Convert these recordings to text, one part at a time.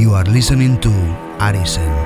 You are listening to Arisen.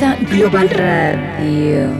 Global Radio.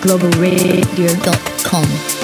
globalradio.com.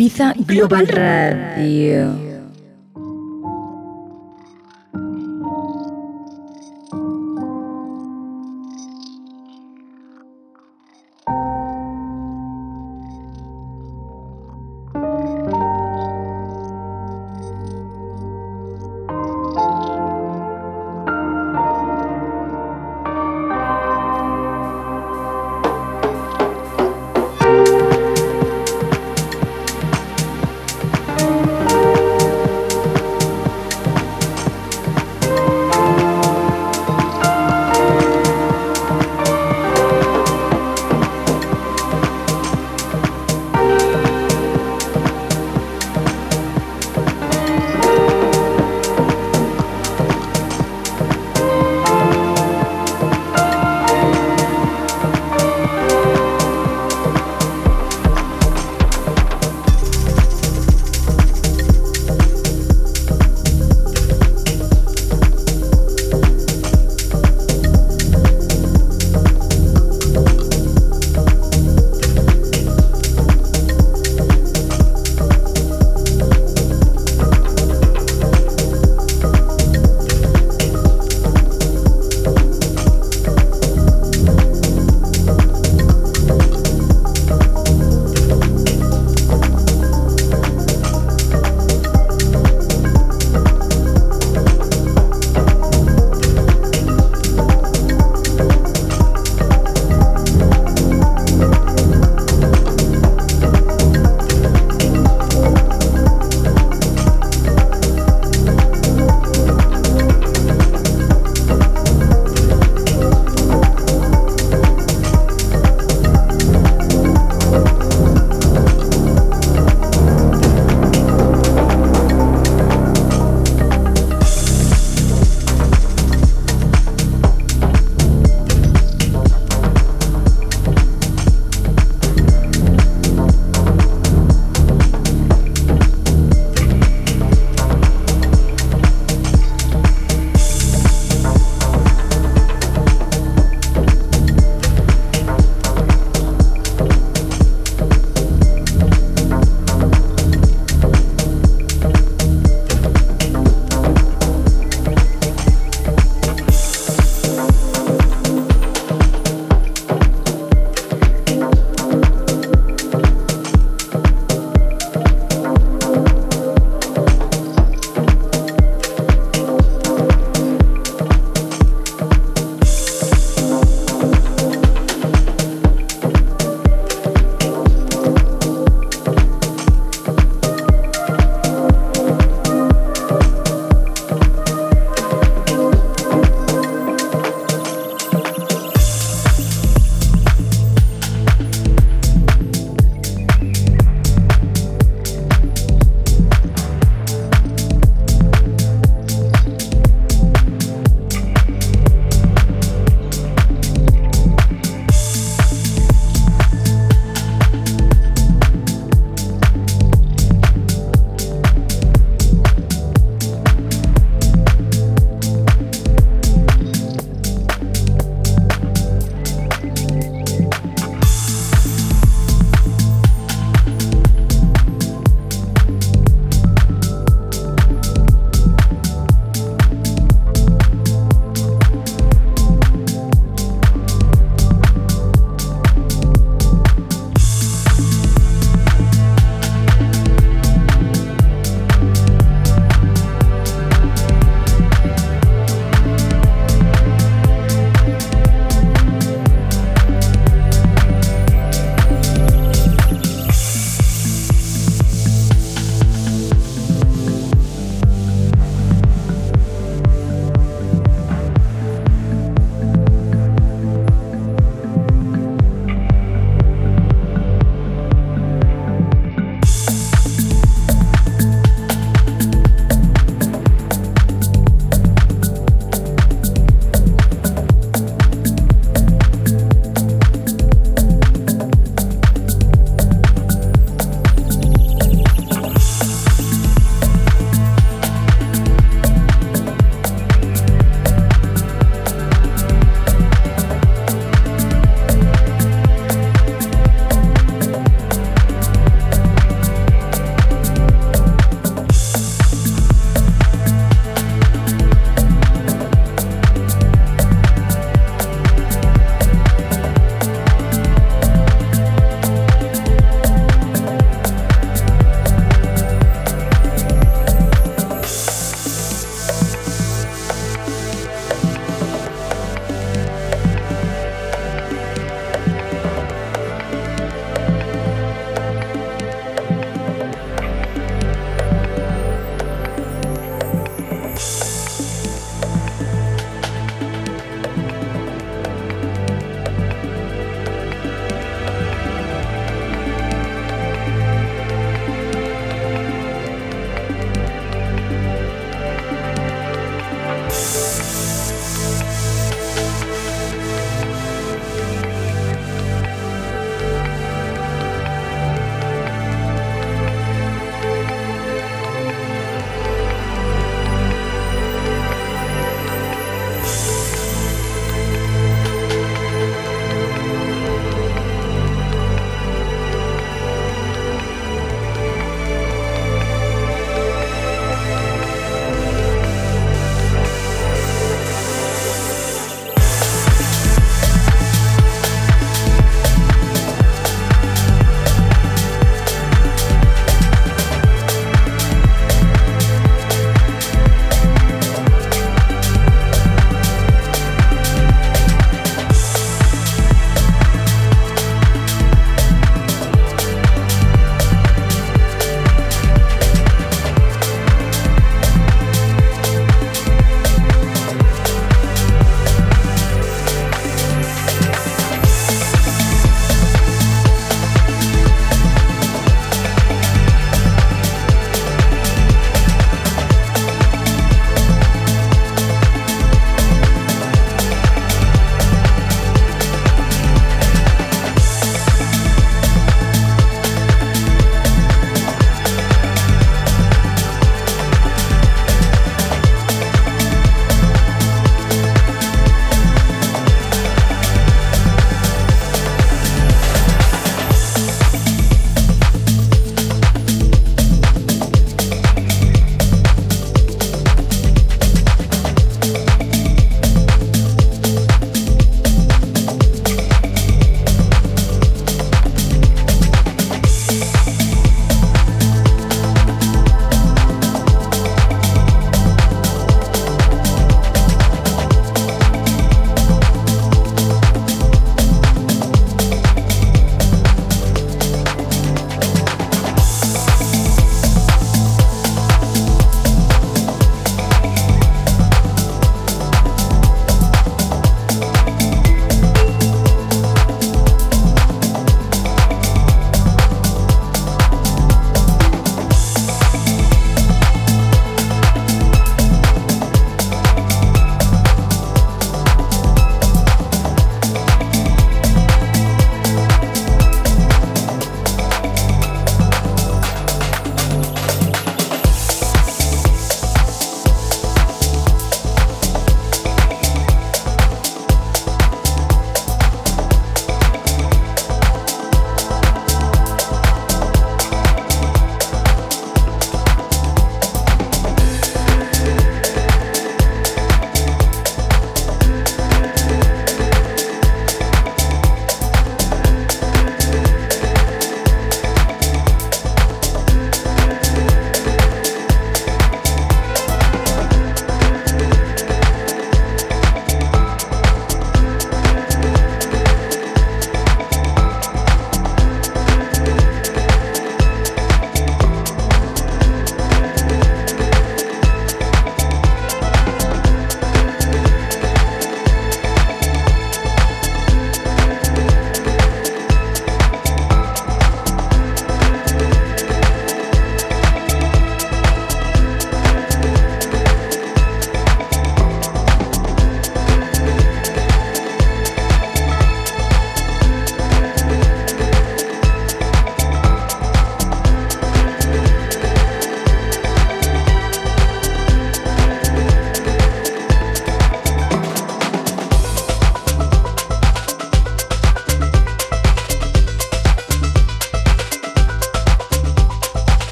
Ibiza Global Radio.